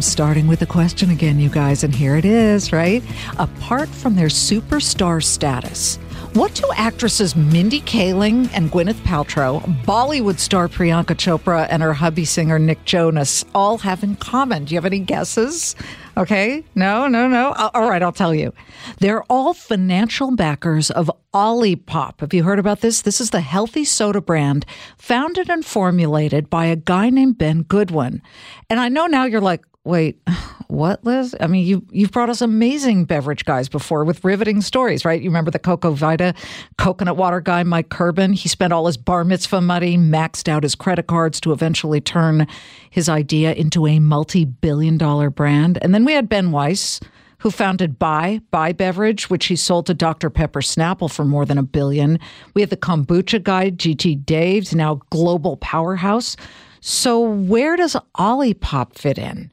Starting with a question again, you guys, and here it is, right? Apart from their superstar status, what do actresses Mindy Kaling and Gwyneth Paltrow, Bollywood star Priyanka Chopra, and her hubby singer Nick Jonas all have in common? Do you have any guesses? Okay, no, no, no. Uh, all right, I'll tell you. They're all financial backers of Olipop. Have you heard about this? This is the healthy soda brand founded and formulated by a guy named Ben Goodwin. And I know now you're like, wait, what, Liz? I mean, you you've brought us amazing beverage guys before with riveting stories, right? You remember the Coco Vita coconut water guy, Mike Kirban? He spent all his bar mitzvah money, maxed out his credit cards to eventually turn his idea into a multi-billion dollar brand. And then we had Ben Weiss who founded Bai, Bai Beverage, which he sold to Dr. Pepper Snapple for more than a billion. We had the kombucha guy, GT Dave's, now global powerhouse. So where does Olipop fit in?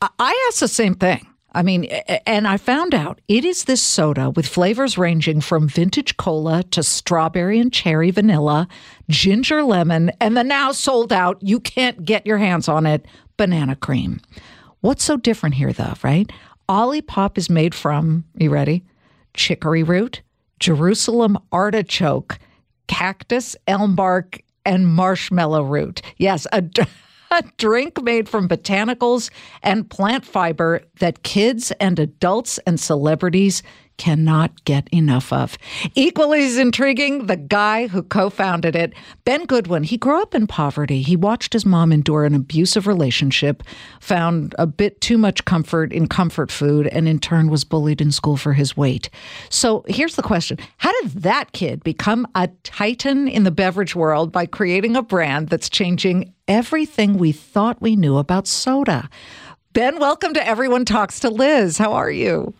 I asked the same thing. I mean, and I found out it is this soda with flavors ranging from vintage cola to strawberry and cherry vanilla, ginger lemon, and the now sold out, you can't get your hands on it, banana cream. What's so different here, though, right? Olipop is made from, you ready? Chicory root, Jerusalem artichoke, cactus, elm bark, and marshmallow root. Yes, a, a drink made from botanicals and plant fiber that kids and adults and celebrities cannot get enough of. Equally as intriguing, the guy who co founded it, Ben Goodwin, he grew up in poverty. He watched his mom endure an abusive relationship, found a bit too much comfort in comfort food, and in turn was bullied in school for his weight. So here's the question How did that kid become a titan in the beverage world by creating a brand that's changing everything we thought we knew about soda? Ben, welcome to Everyone Talks to Liz. How are you?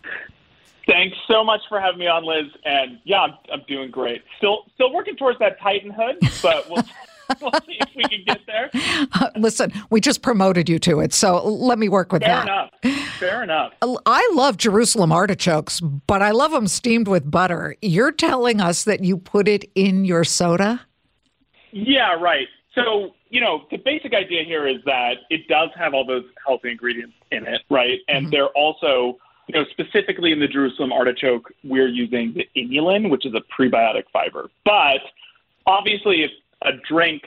Thanks so much for having me on, Liz. And yeah, I'm, I'm doing great. Still, still working towards that Titanhood, but we'll. we'll see if we can get there. Uh, listen, we just promoted you to it, so let me work with Fair that. Fair enough. Fair enough. I love Jerusalem artichokes, but I love them steamed with butter. You're telling us that you put it in your soda? Yeah, right. So, you know, the basic idea here is that it does have all those healthy ingredients in it, right? And mm-hmm. they're also you know, specifically in the Jerusalem artichoke, we're using the inulin, which is a prebiotic fiber. But obviously, if a drink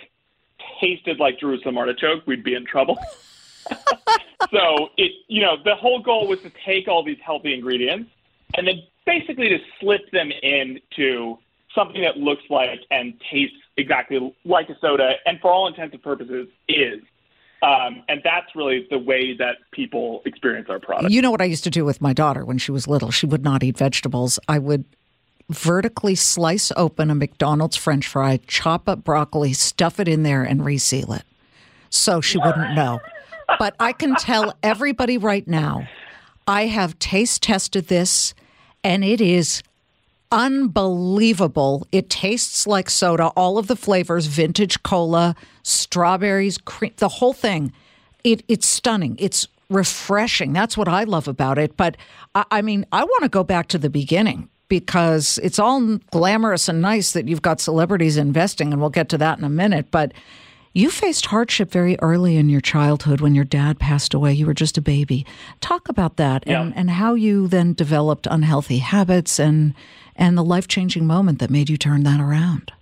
tasted like Jerusalem artichoke, we'd be in trouble. so it, you know, the whole goal was to take all these healthy ingredients and then basically to slip them into something that looks like and tastes exactly like a soda, and for all intents and purposes is. Um, and that's really the way that people experience our product. You know what I used to do with my daughter when she was little? She would not eat vegetables. I would vertically slice open a McDonald's french fry, chop up broccoli, stuff it in there, and reseal it so she wouldn't know. But I can tell everybody right now I have taste tested this, and it is unbelievable. It tastes like soda, all of the flavors, vintage cola, strawberries, cream, the whole thing. It, it's stunning. It's refreshing. That's what I love about it. But I, I mean, I want to go back to the beginning because it's all glamorous and nice that you've got celebrities investing, and we'll get to that in a minute. But you faced hardship very early in your childhood when your dad passed away. You were just a baby. Talk about that yeah. and, and how you then developed unhealthy habits and and the life changing moment that made you turn that around.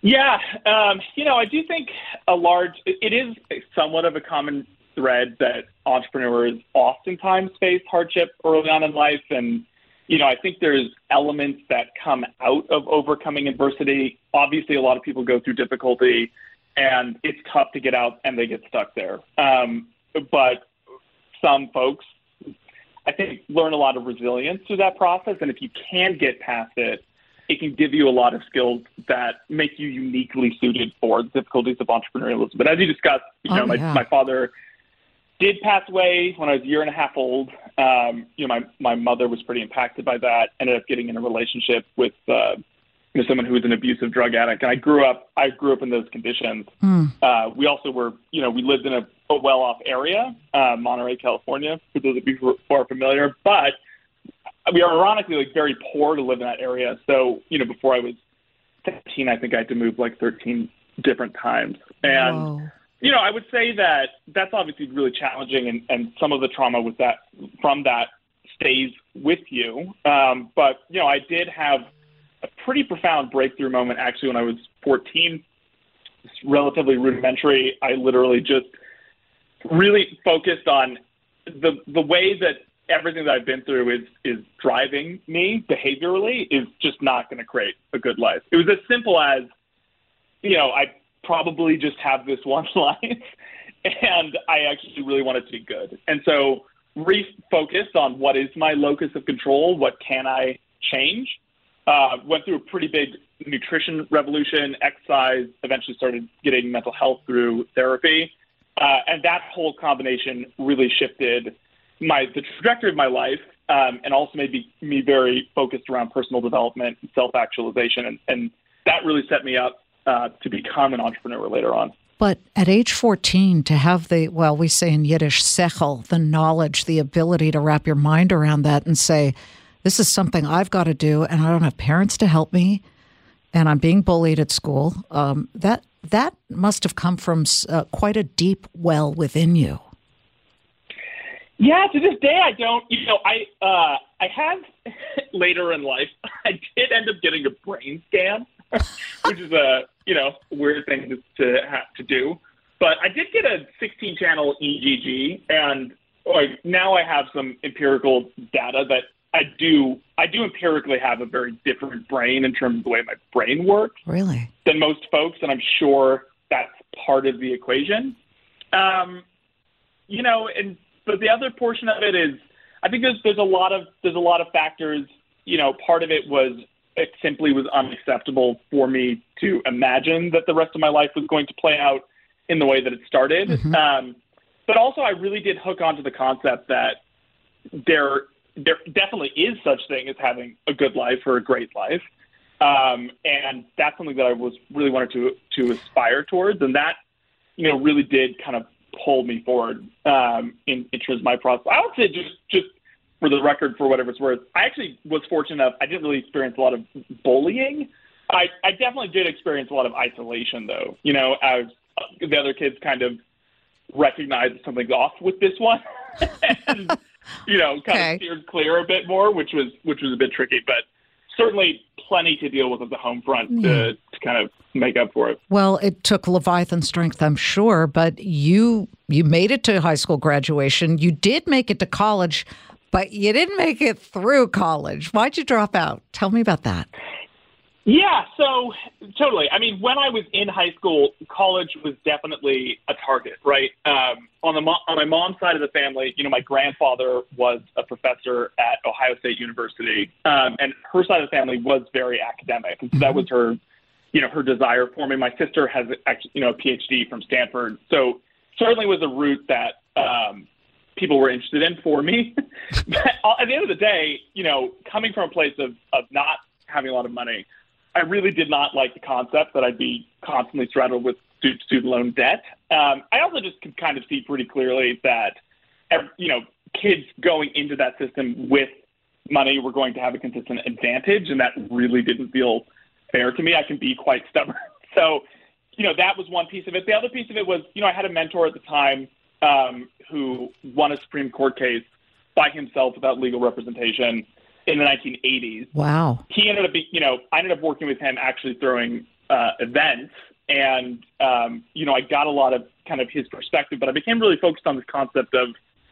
Yeah, um, you know, I do think a large, it is somewhat of a common thread that entrepreneurs oftentimes face hardship early on in life. And, you know, I think there's elements that come out of overcoming adversity. Obviously, a lot of people go through difficulty and it's tough to get out and they get stuck there. Um, but some folks I think, learn a lot of resilience through that process. And if you can get past it, it can give you a lot of skills that make you uniquely suited for the difficulties of entrepreneurialism. But as you discussed, you know, oh, my, my father did pass away when I was a year and a half old. Um, you know, my, my mother was pretty impacted by that, ended up getting in a relationship with, uh, you know, someone who was an abusive drug addict. And I grew up, I grew up in those conditions. Mm. Uh, we also were, you know, we lived in a a well-off area, uh, Monterey, California, for those of you who are familiar. But we are ironically like very poor to live in that area. So you know, before I was 17, I think I had to move like 13 different times, and you know, I would say that that's obviously really challenging, and, and some of the trauma with that from that stays with you. Um, but you know, I did have a pretty profound breakthrough moment actually when I was 14. It's relatively rudimentary. I literally just really focused on the the way that everything that I've been through is is driving me behaviorally is just not going to create a good life. It was as simple as, you know, I probably just have this one life, and I actually really want it to be good. And so refocused on what is my locus of control, what can I change. Uh, went through a pretty big nutrition revolution, exercise, eventually started getting mental health through therapy. Uh, and that whole combination really shifted my the trajectory of my life um, and also made me, me very focused around personal development and self actualization. And, and that really set me up uh, to become an entrepreneur later on. But at age 14, to have the, well, we say in Yiddish, sechel, the knowledge, the ability to wrap your mind around that and say, this is something I've got to do, and I don't have parents to help me, and I'm being bullied at school. Um, that that must have come from uh, quite a deep well within you. Yeah, to this day, I don't. You know, I uh, I have later in life, I did end up getting a brain scan which is a you know weird thing to to, have to do. But I did get a 16 channel EEG, and like now I have some empirical data that I do I do empirically have a very different brain in terms of the way my brain works. Really? Than most folks, and I'm sure that's part of the equation. Um, you know, and but the other portion of it is I think there's there's a lot of there's a lot of factors. You know, part of it was it simply was unacceptable for me to imagine that the rest of my life was going to play out in the way that it started. Mm-hmm. Um, but also, I really did hook onto the concept that there there definitely is such thing as having a good life or a great life, um, and that's something that I was really wanted to to aspire towards, and that you know really did kind of pull me forward um, in, in terms of my process. I would say just just for the record, for whatever it's worth, I actually was fortunate enough. I didn't really experience a lot of bullying. I, I definitely did experience a lot of isolation, though. You know, as the other kids kind of recognized something's off with this one, and you know, kind okay. of steered clear a bit more, which was which was a bit tricky, but certainly plenty to deal with at the home front to, to kind of make up for it. Well, it took Leviathan strength, I'm sure, but you you made it to high school graduation. You did make it to college but you didn't make it through college. Why'd you drop out? Tell me about that. Yeah, so totally. I mean, when I was in high school, college was definitely a target, right? Um, on the on my mom's side of the family, you know, my grandfather was a professor at Ohio State University, um, and her side of the family was very academic, and so that was her, you know, her desire for me. My sister has, actually, you know, a PhD from Stanford, so certainly was a route that um, people were interested in for me. but at the end of the day, you know, coming from a place of, of not having a lot of money, I really did not like the concept that I'd be constantly straddled with student loan debt. Um, I also just could kind of see pretty clearly that, you know, kids going into that system with money were going to have a consistent advantage, and that really didn't feel fair to me. I can be quite stubborn. So, you know, that was one piece of it. The other piece of it was, you know, I had a mentor at the time um, who won a Supreme Court case by himself without legal representation in the 1980s. Wow. He ended up, you know, I ended up working with him actually throwing uh, events, and um, you know, I got a lot of kind of his perspective, but I became really focused on this concept of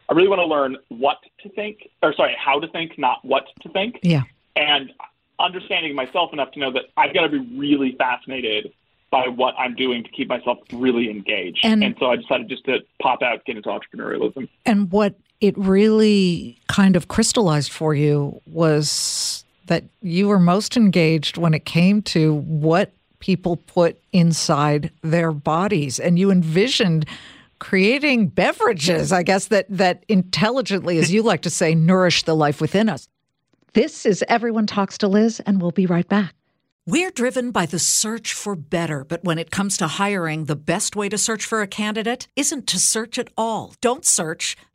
I really want to learn what to think, or sorry, how to think, not what to think. Yeah. And understanding myself enough to know that I've got to be really fascinated by what I'm doing to keep myself really engaged. And, and so I decided just to pop out, get into entrepreneurialism. And what it really kind of crystallized for you was that you were most engaged when it came to what people put inside their bodies. And you envisioned creating beverages, I guess, that, that intelligently, as you like to say, nourish the life within us. This is Everyone Talks to Liz, and we'll be right back. We're driven by the search for better, but when it comes to hiring, the best way to search for a candidate isn't to search at all. Don't search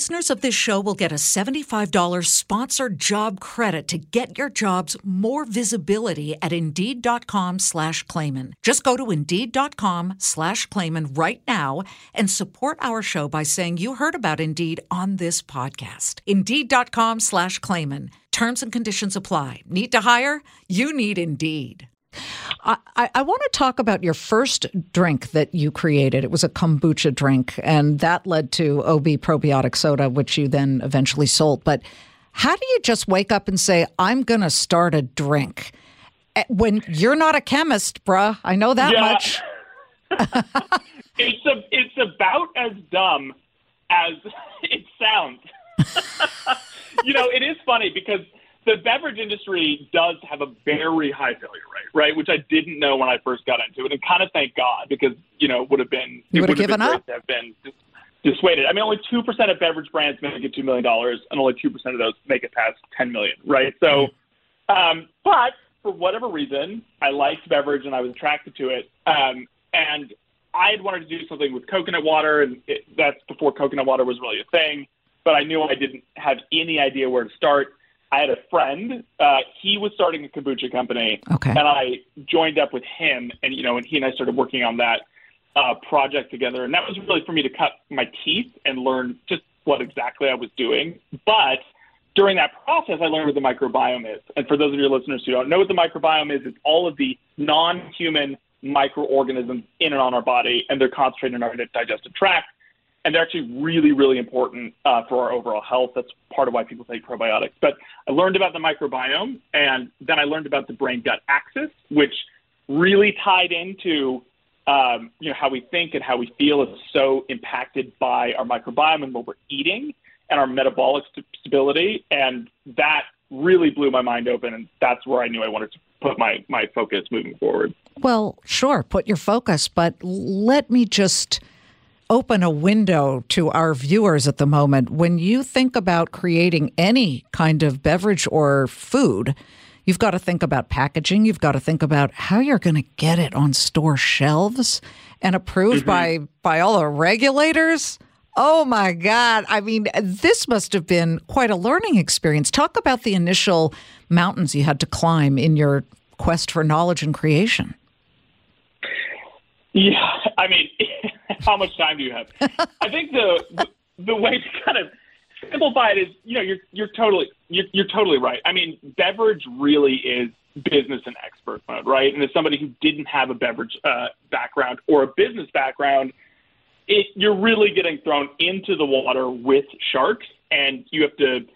listeners of this show will get a $75 sponsored job credit to get your jobs more visibility at Indeed.com slash Claman. Just go to Indeed.com slash Claman right now and support our show by saying you heard about Indeed on this podcast. Indeed.com slash Claman. Terms and conditions apply. Need to hire? You need Indeed. I, I, want to talk about your first drink that you created. It was a kombucha drink, and that led to Obi probiotic soda, which you then eventually sold. But how do you just wake up and say, I'm going to start a drink? Eh, when you're not a chemist, bruh, I know that yeah. much. it's a, it's about as dumb as it sounds. you know, it is funny because the beverage industry does have a very high failure rate, right? Which I didn't know when I first got into it, and kind of thank God because you know would have been you would have given up. have been dissuaded. I mean, only two percent of beverage brands make it two million dollars, and only two percent of those make it past ten million, right? So, um, but for whatever reason, I liked beverage and I was attracted to it, um, and I had wanted to do something with coconut water, and it, that's before coconut water was really a thing. But I knew I didn't have any idea where to start. I had a friend. Uh, he was starting a kombucha company, okay. and I joined up with him, and you know, and he and I started working on that uh, project together. And that was really for me to cut my teeth and learn just what exactly I was doing. But during that process, I learned what the microbiome is. And for those of your listeners who don't know what the microbiome is, it's all of the non-human microorganisms in and on our body, and they're concentrated in our digestive tract and they're actually really, really important uh, for our overall health. That's part of why people take probiotics. But I learned about the microbiome, and then I learned about the brain-gut axis, which really tied into um, you know how we think and how we feel is so impacted by our microbiome and what we're eating and our metabolic st- stability, and that really blew my mind open, and that's where I knew I wanted to put my my focus moving forward. Well, sure, put your focus, but let me just open a window to our viewers at the moment. When you think about creating any kind of beverage or food, you've got to think about packaging. You've got to think about how you're going to get it on store shelves and approved mm-hmm. by by all the regulators. Oh my God. I mean, this must have been quite a learning experience. Talk about the initial mountains you had to climb in your quest for knowledge and creation. Yeah, I mean, how much time do you have? I think the, the way to kind of simplify it is, you know, you're you're totally you're, you're totally right. I mean, beverage really is business and expert mode, right? And as somebody who didn't have a beverage uh, background or a business background, it, you're really getting thrown into the water with sharks, and you have to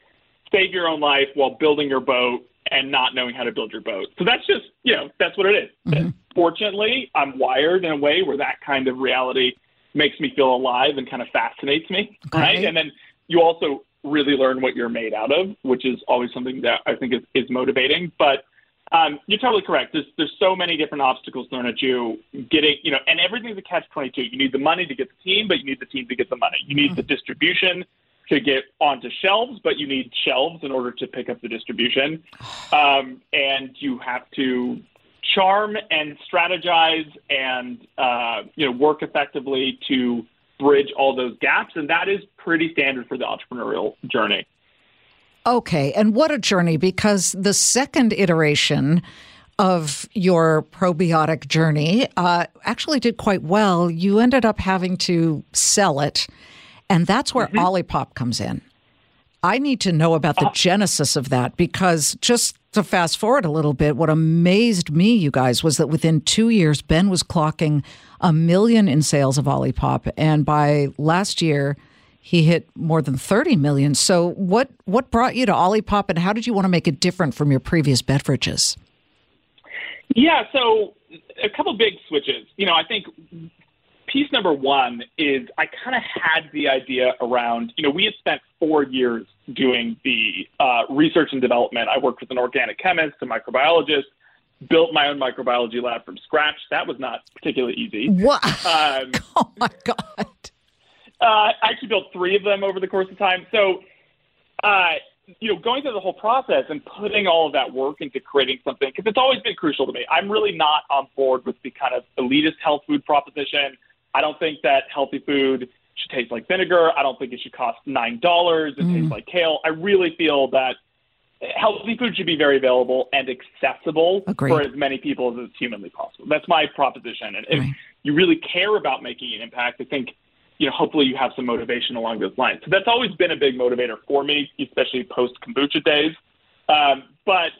save your own life while building your boat and not knowing how to build your boat. So that's just, you know, that's what it is. Mm-hmm. Fortunately, I'm wired in a way where that kind of reality makes me feel alive and kind of fascinates me, okay. right? And then you also really learn what you're made out of, which is always something that I think is, is motivating. But um, you're totally correct. There's there's so many different obstacles thrown at you. Getting you know, and everything's a catch twenty two. You need the money to get the team, but you need the team to get the money. You need mm-hmm. the distribution to get onto shelves, but you need shelves in order to pick up the distribution. Um, and you have to charm and strategize and uh, you know work effectively to bridge all those gaps, and that is pretty standard for the entrepreneurial journey. Okay, and what a journey! Because the second iteration of your probiotic journey uh, actually did quite well. You ended up having to sell it and that's where mm-hmm. Olipop comes in. I need to know about the uh, genesis of that because just to fast forward a little bit, what amazed me, you guys, was that within two years, Ben was clocking a million in sales of Olipop. And by last year, he hit more than 30 million. So what what brought you to Olipop and how did you want to make it different from your previous beverages? Yeah, so a couple big switches. You know, I think piece number one is I kind of had the idea around, you know, we had spent four years doing the uh, research and development. I worked with an organic chemist, a microbiologist, built my own microbiology lab from scratch. That was not particularly easy. What? Um, oh my God. Uh, I actually built three of them over the course of time. So, uh, you know, going through the whole process and putting all of that work into creating something, because it's always been crucial to me. I'm really not on board with the kind of elitist health food proposition. I don't think that healthy food should taste like vinegar. I don't think it should cost $9 and mm. taste like kale. I really feel that healthy food should be very available and accessible Agreed. for as many people as is humanly possible. That's my proposition. And if right. you really care about making an impact, I think you know, hopefully you have some motivation along those lines. So that's always been a big motivator for me, especially post kombucha days. Um, but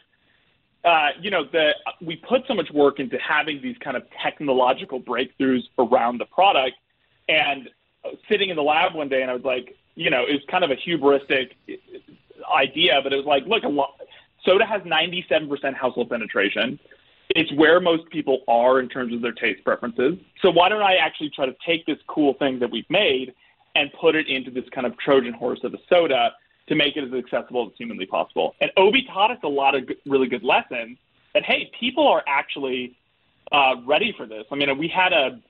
uh, you know, the we put so much work into having these kind of technological breakthroughs around the product, and sitting in the lab one day, and I was like, you know, it was kind of a hubristic idea, but it was like, look, lot, soda has 97% household penetration. It's where most people are in terms of their taste preferences. So why don't I actually try to take this cool thing that we've made and put it into this kind of Trojan horse of a soda to make it as accessible as humanly possible? And Obi taught us a lot of really good lessons that hey, people are actually uh, ready for this. I mean, we had a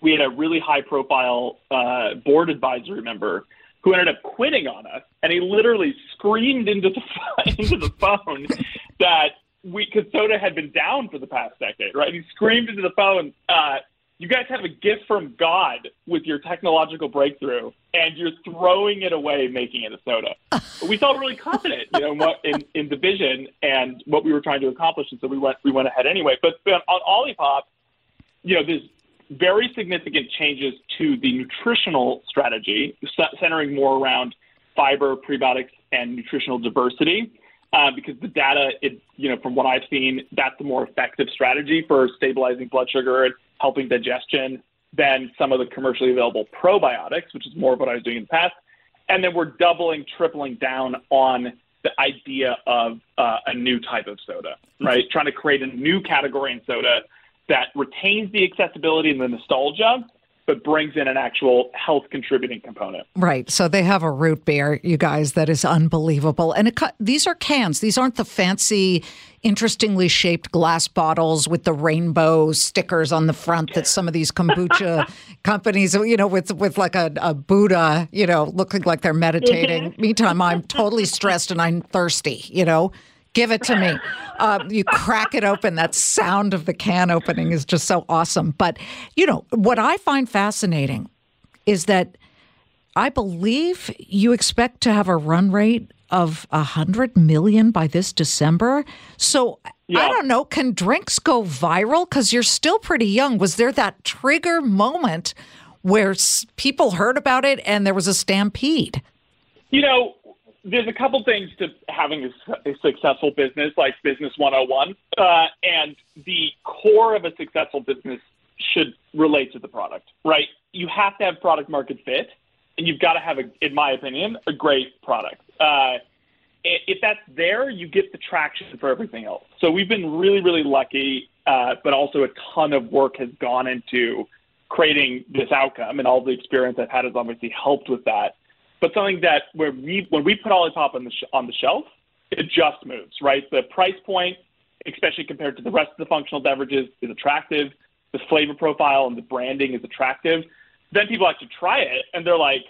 we had a really high profile uh, board advisory member who ended up quitting on us, and he literally screamed into the into the phone that we because soda had been down for the past decade, right? He screamed into the phone, uh, "You guys have a gift from God with your technological breakthrough, and you're throwing it away, making it a soda." we felt really confident, you know, in, in the vision and what we were trying to accomplish, and so we went we went ahead anyway. But, but on Olipop, you know, there's very significant changes to the nutritional strategy, centering more around fiber, prebiotics, and nutritional diversity. Uh, because the data, it, you know, from what I've seen, that's the more effective strategy for stabilizing blood sugar and helping digestion than some of the commercially available probiotics, which is more of what I was doing in the past. And then we're doubling, tripling down on the idea of uh, a new type of soda, right? Trying to create a new category in soda that retains the accessibility and the nostalgia, but brings in an actual health contributing component. Right. So they have a root beer, you guys, that is unbelievable. And it, these are cans. These aren't the fancy, interestingly shaped glass bottles with the rainbow stickers on the front that some of these kombucha companies, you know, with with like a, a Buddha, you know, looking like they're meditating. Mm-hmm. Meantime, I'm totally stressed and I'm thirsty, you know. Give it to me. Uh, you crack it open. That sound of the can opening is just so awesome. But, you know, what I find fascinating is that I believe you expect to have a run rate of a hundred million by this December. So yeah. I don't know. Can drinks go viral? Because you're still pretty young. Was there that trigger moment where people heard about it and there was a stampede? You know, there's a couple things to having a, a successful business, like Business 101. Uh, and the core of a successful business should relate to the product, right? You have to have product market fit, and you've got to have, a, in my opinion, a great product. Uh, if that's there, you get the traction for everything else. So we've been really, really lucky, uh, but also a ton of work has gone into creating this outcome, and all the experience I've had has obviously helped with that but something that where we when we put Olipop on the sh- on the shelf, it just moves right. The price point, especially compared to the rest of the functional beverages, is attractive. The flavor profile and the branding is attractive. Then people actually try it and they're like,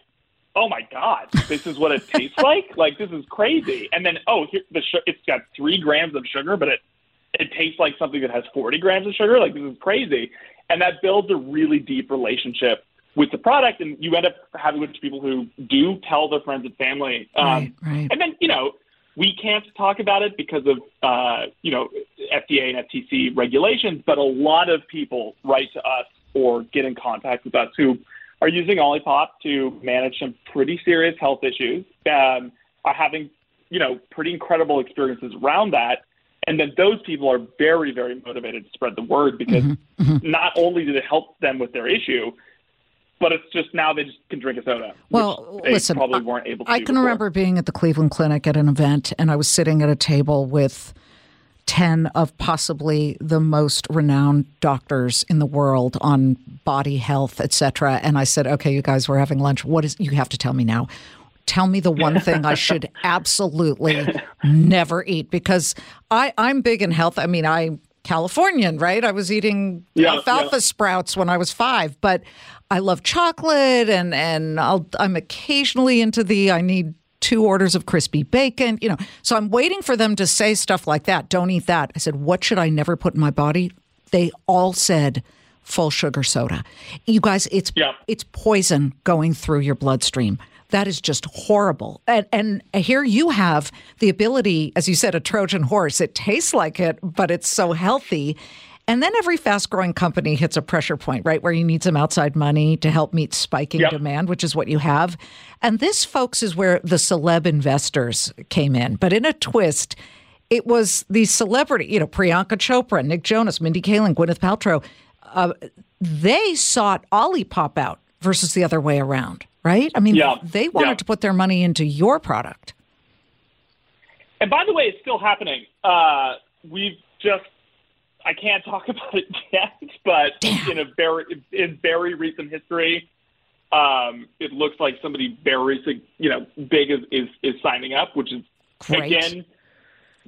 "Oh my god, this is what it tastes like! Like this is crazy!" And then oh, here, the sh- it's got three grams of sugar, but it it tastes like something that has 40 grams of sugar. Like this is crazy, and that builds a really deep relationship with the product, and you end up having a bunch of people who do tell their friends and family. Um, right, right. And then you know we can't talk about it because of uh, you know FDA and FTC regulations, but a lot of people write to us or get in contact with us who are using Olipop to manage some pretty serious health issues, um, are having you know pretty incredible experiences around that. And then those people are very, very motivated to spread the word because mm-hmm, mm-hmm. not only did it help them with their issue, but it's just now they just can drink a soda. Well, listen, probably weren't able. I can before. remember being at the Cleveland Clinic at an event, and I was sitting at a table with 10 of possibly the most renowned doctors in the world on body health, etc. And I said, okay, you guys, we're having lunch. What is, you have to tell me now. Tell me the one thing I should absolutely never eat because I, I'm big in health. I mean, I'm Californian, right? I was eating Yeah, alfalfa yeah. sprouts when I was five, but I love chocolate and, and I'll, I'm occasionally into the, I need two orders of crispy bacon, you know. So I'm waiting for them to say stuff like that. Don't eat that. I said, what should I never put in my body? They all said full sugar soda. You guys, it's Yeah. it's poison going through your bloodstream. That is just horrible. And, and here you have the ability, as you said, a Trojan horse. It tastes like it, but it's so healthy. And then every fast growing company hits a pressure point, right? Where you need some outside money to help meet spiking Yep. demand, which is what you have. And this, folks, is where the celeb investors came in. But in a twist, it was the celebrity, you know, Priyanka Chopra, Nick Jonas, Mindy Kaling, Gwyneth Paltrow. Uh, they sought Olipop out versus the other way around, right? I mean, Yeah. they wanted Yeah. to put their money into your product. And by the way, it's still happening. Uh, we've just, I can't talk about it yet, but in a very, in very recent history, um, it looks like somebody very, you know, big is, is, is signing up, which is, Great. again,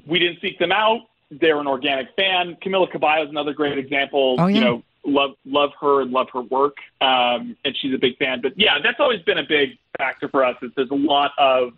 we didn't seek them out. They're an organic fan. Camila Cabello is another great example. Oh, yeah. You know, love love her and love her work, um, and she's a big fan. But yeah, that's always been a big factor for us. Is there's a lot of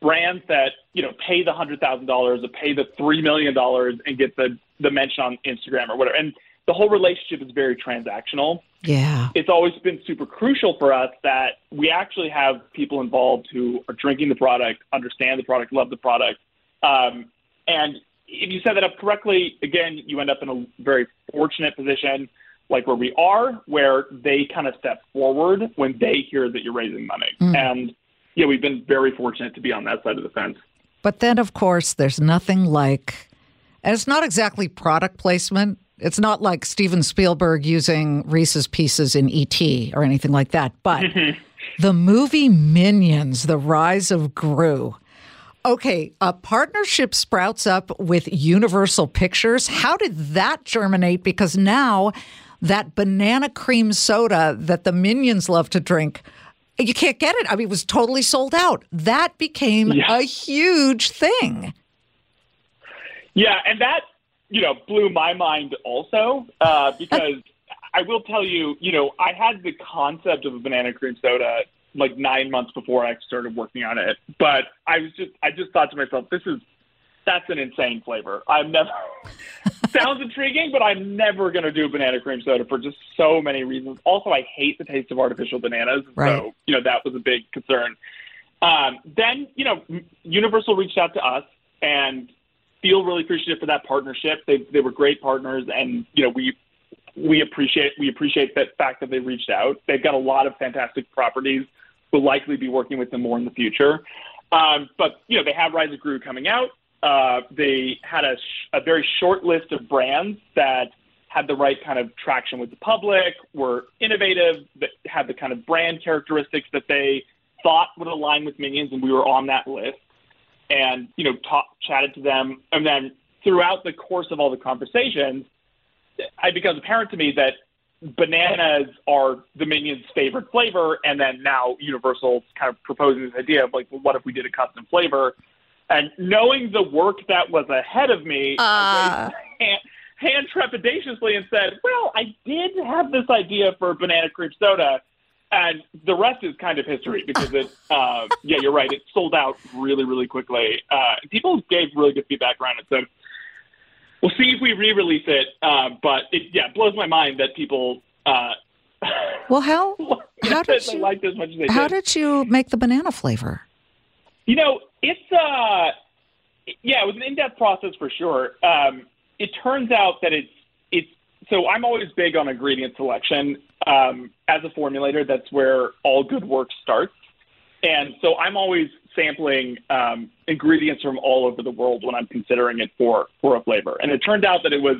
brands that you know pay the hundred thousand dollars or pay the three million dollars and get the the mention on Instagram or whatever, and the whole relationship is very transactional. Yeah. It's always been super crucial for us that we actually have people involved who are drinking the product, understand the product, love the product, um, and if you set that up correctly, again, you end up in a very fortunate position, like where we are, where they kind of step forward when they hear that you're raising money. And yeah, we've been very fortunate to be on that side of the fence. But then, of course, there's nothing like, and it's not exactly product placement. It's not like Steven Spielberg using Reese's Pieces in E.T. or anything like that. But the movie Minions, The Rise of Gru. Okay, a partnership sprouts up with Universal Pictures. How did that germinate? Because now that banana cream soda that the Minions love to drink, you can't get it. I mean, it was totally sold out. That became Yeah. a huge thing. Yeah, and that you know blew my mind also uh, because I will tell you, you know, I had the concept of a banana cream soda like nine months before I started working on it, but I was just I just thought to myself, this is that's an insane flavor. I'm never sounds intriguing, but I'm never going to do banana cream soda for just so many reasons. Also, I hate the taste of artificial bananas, Right. so you know that was a big concern. Um, then you know, Universal reached out to us and feel really appreciative for that partnership. They they were great partners, and you know we we appreciate we appreciate that fact that they reached out. They've got a lot of fantastic properties. We'll likely be working with them more in the future. Um, but you know they have Rise of Gru coming out. Uh, they had a, sh- a very short list of brands that had the right kind of traction with the public, were innovative, that had the kind of brand characteristics that they thought would align with Minions, and we were on that list and you know talk, chatted to them. And then throughout the course of all the conversations it becomes apparent to me that bananas are the minions favorite flavor and then now universal's kind of proposing this idea of like well, what if we did a custom flavor and knowing the work that was ahead of me I hand, hand trepidatiously and said well i did have this idea for banana cream soda and the rest is kind of history because it, uh, yeah, you're right. It sold out really, really quickly. Uh, people gave really good feedback around it. So we'll see if we re-release it. Uh, but it, yeah, blows my mind that people uh, Well, how how did you liked as much as they how did. did you make the banana flavor? You know, it's uh, yeah, it was an in-depth process for sure. Um, it turns out that it's it's so I'm always big on ingredient selection. Um, as a formulator, that's where all good work starts. And so I'm always sampling um, ingredients from all over the world when I'm considering it for for a flavor. And it turned out that it was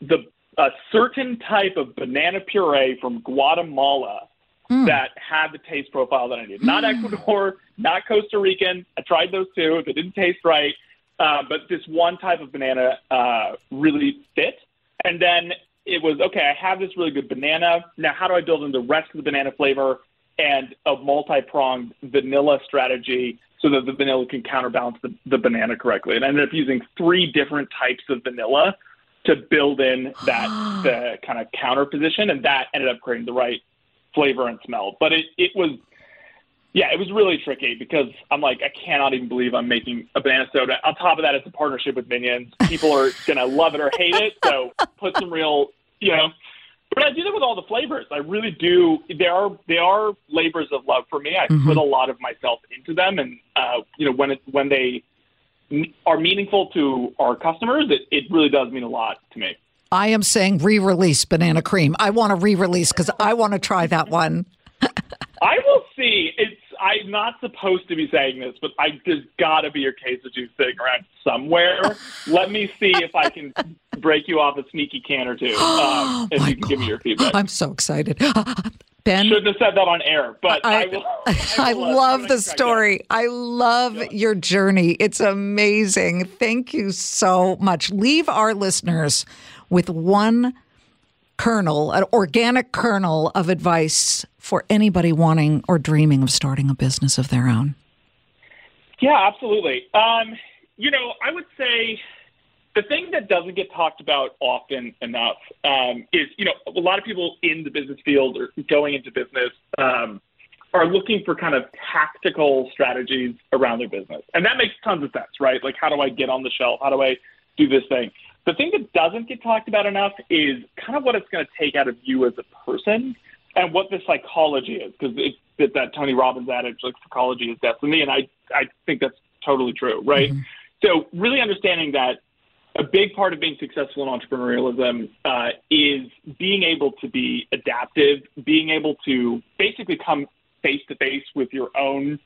the a certain type of banana puree from Guatemala that had the taste profile that I needed. Not Ecuador, not Costa Rican. I tried those two. They didn't taste right. uh, but this one type of banana uh, really fit. And then it was okay. I have this really good banana. Now, how do I build in the rest of the banana flavor and a multi-pronged vanilla strategy so that the vanilla can counterbalance the, the banana correctly? And I ended up using three different types of vanilla to build in that the kind of counter position, and that ended up creating the right flavor and smell. But it it was yeah, it was really tricky because I'm like, I cannot even believe I'm making a banana soda. On top of that, it's a partnership with Minions. People are gonna love it or hate it. So put some real, you know. But I do that with all the flavors. I really do. They are they are labors of love for me. I mm-hmm. put a lot of myself into them, and uh, you know when it when they are meaningful to our customers, it, it really does mean a lot to me. I am saying re-release banana cream. I want to re-release because I want to try that one. I will see. It's I'm not supposed to be saying this, but I there's got to be a case of juice sitting around somewhere. Let me see if I can break you off a sneaky can or two, um, and you can God. give me your feedback. I'm so excited. Ben, shouldn't have said that on air, but I, I, will, I, I love the story. I love yeah. your journey. It's amazing. Thank you so much. Leave our listeners with one kernel, an organic kernel of advice for anybody wanting or dreaming of starting a business of their own? Yeah, absolutely. Um, you know, I would say the thing that doesn't get talked about often enough um, is, you know, a lot of people in the business field or going into business um, are looking for kind of tactical strategies around their business. And that makes tons of sense, right? Like, how do I get on the shelf? How do I do this thing? The thing that doesn't get talked about enough is kind of what it's going to take out of you as a person and what the psychology is, because it's that that Tony Robbins adage, like psychology is destiny, and I I think that's totally true, right? Mm-hmm. So really understanding that a big part of being successful in entrepreneurialism uh, is being able to be adaptive, being able to basically come face to face with your own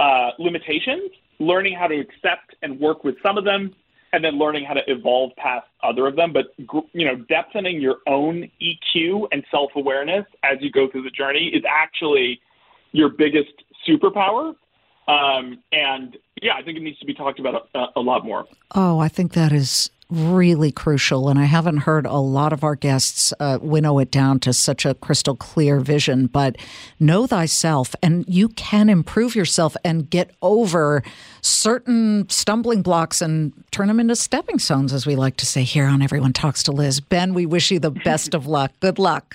uh, limitations, learning how to accept and work with some of them, and then learning how to evolve past other of them. But you know, depthening your own EQ and self awareness as you go through the journey is actually your biggest superpower. Um, and yeah, I think it needs to be talked about a, a lot more. Oh, I think that is really crucial. And I haven't heard a lot of our guests uh, winnow it down to such a crystal clear vision. But know thyself, and you can improve yourself and get over certain stumbling blocks and turn them into stepping stones, as we like to say here on Everyone Talks to Liz. Ben, we wish you the best of luck. Good luck.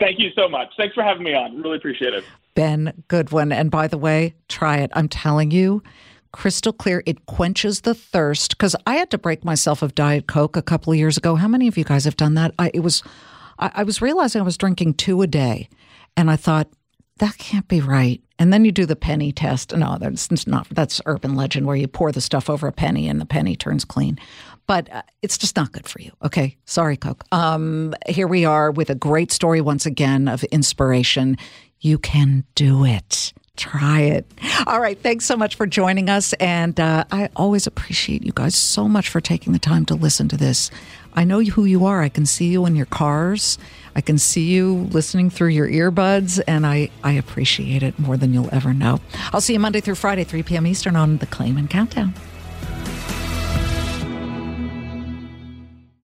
Thank you so much. Thanks for having me on. Really appreciate it. Ben Goodwin. And by the way, try it. I'm telling you crystal clear. It quenches the thirst because I had to break myself of Diet Coke a couple of years ago. How many of you guys have done that? I, it was, I, I was realizing I was drinking two a day, and I thought that can't be right. And then you do the penny test. No, that's not. That's urban legend where you pour the stuff over a penny and the penny turns clean. But uh, it's just not good for you. Okay, sorry, Coke. Um, here we are with a great story once again of inspiration. You can do it. Try it. All right. Thanks so much for joining us. And uh, I always appreciate you guys so much for taking the time to listen to this. I know who you are. I can see you in your cars. I can see you listening through your earbuds, and I, I appreciate it more than you'll ever know. I'll see you Monday through Friday, 3 p.m. Eastern on the Claman Countdown.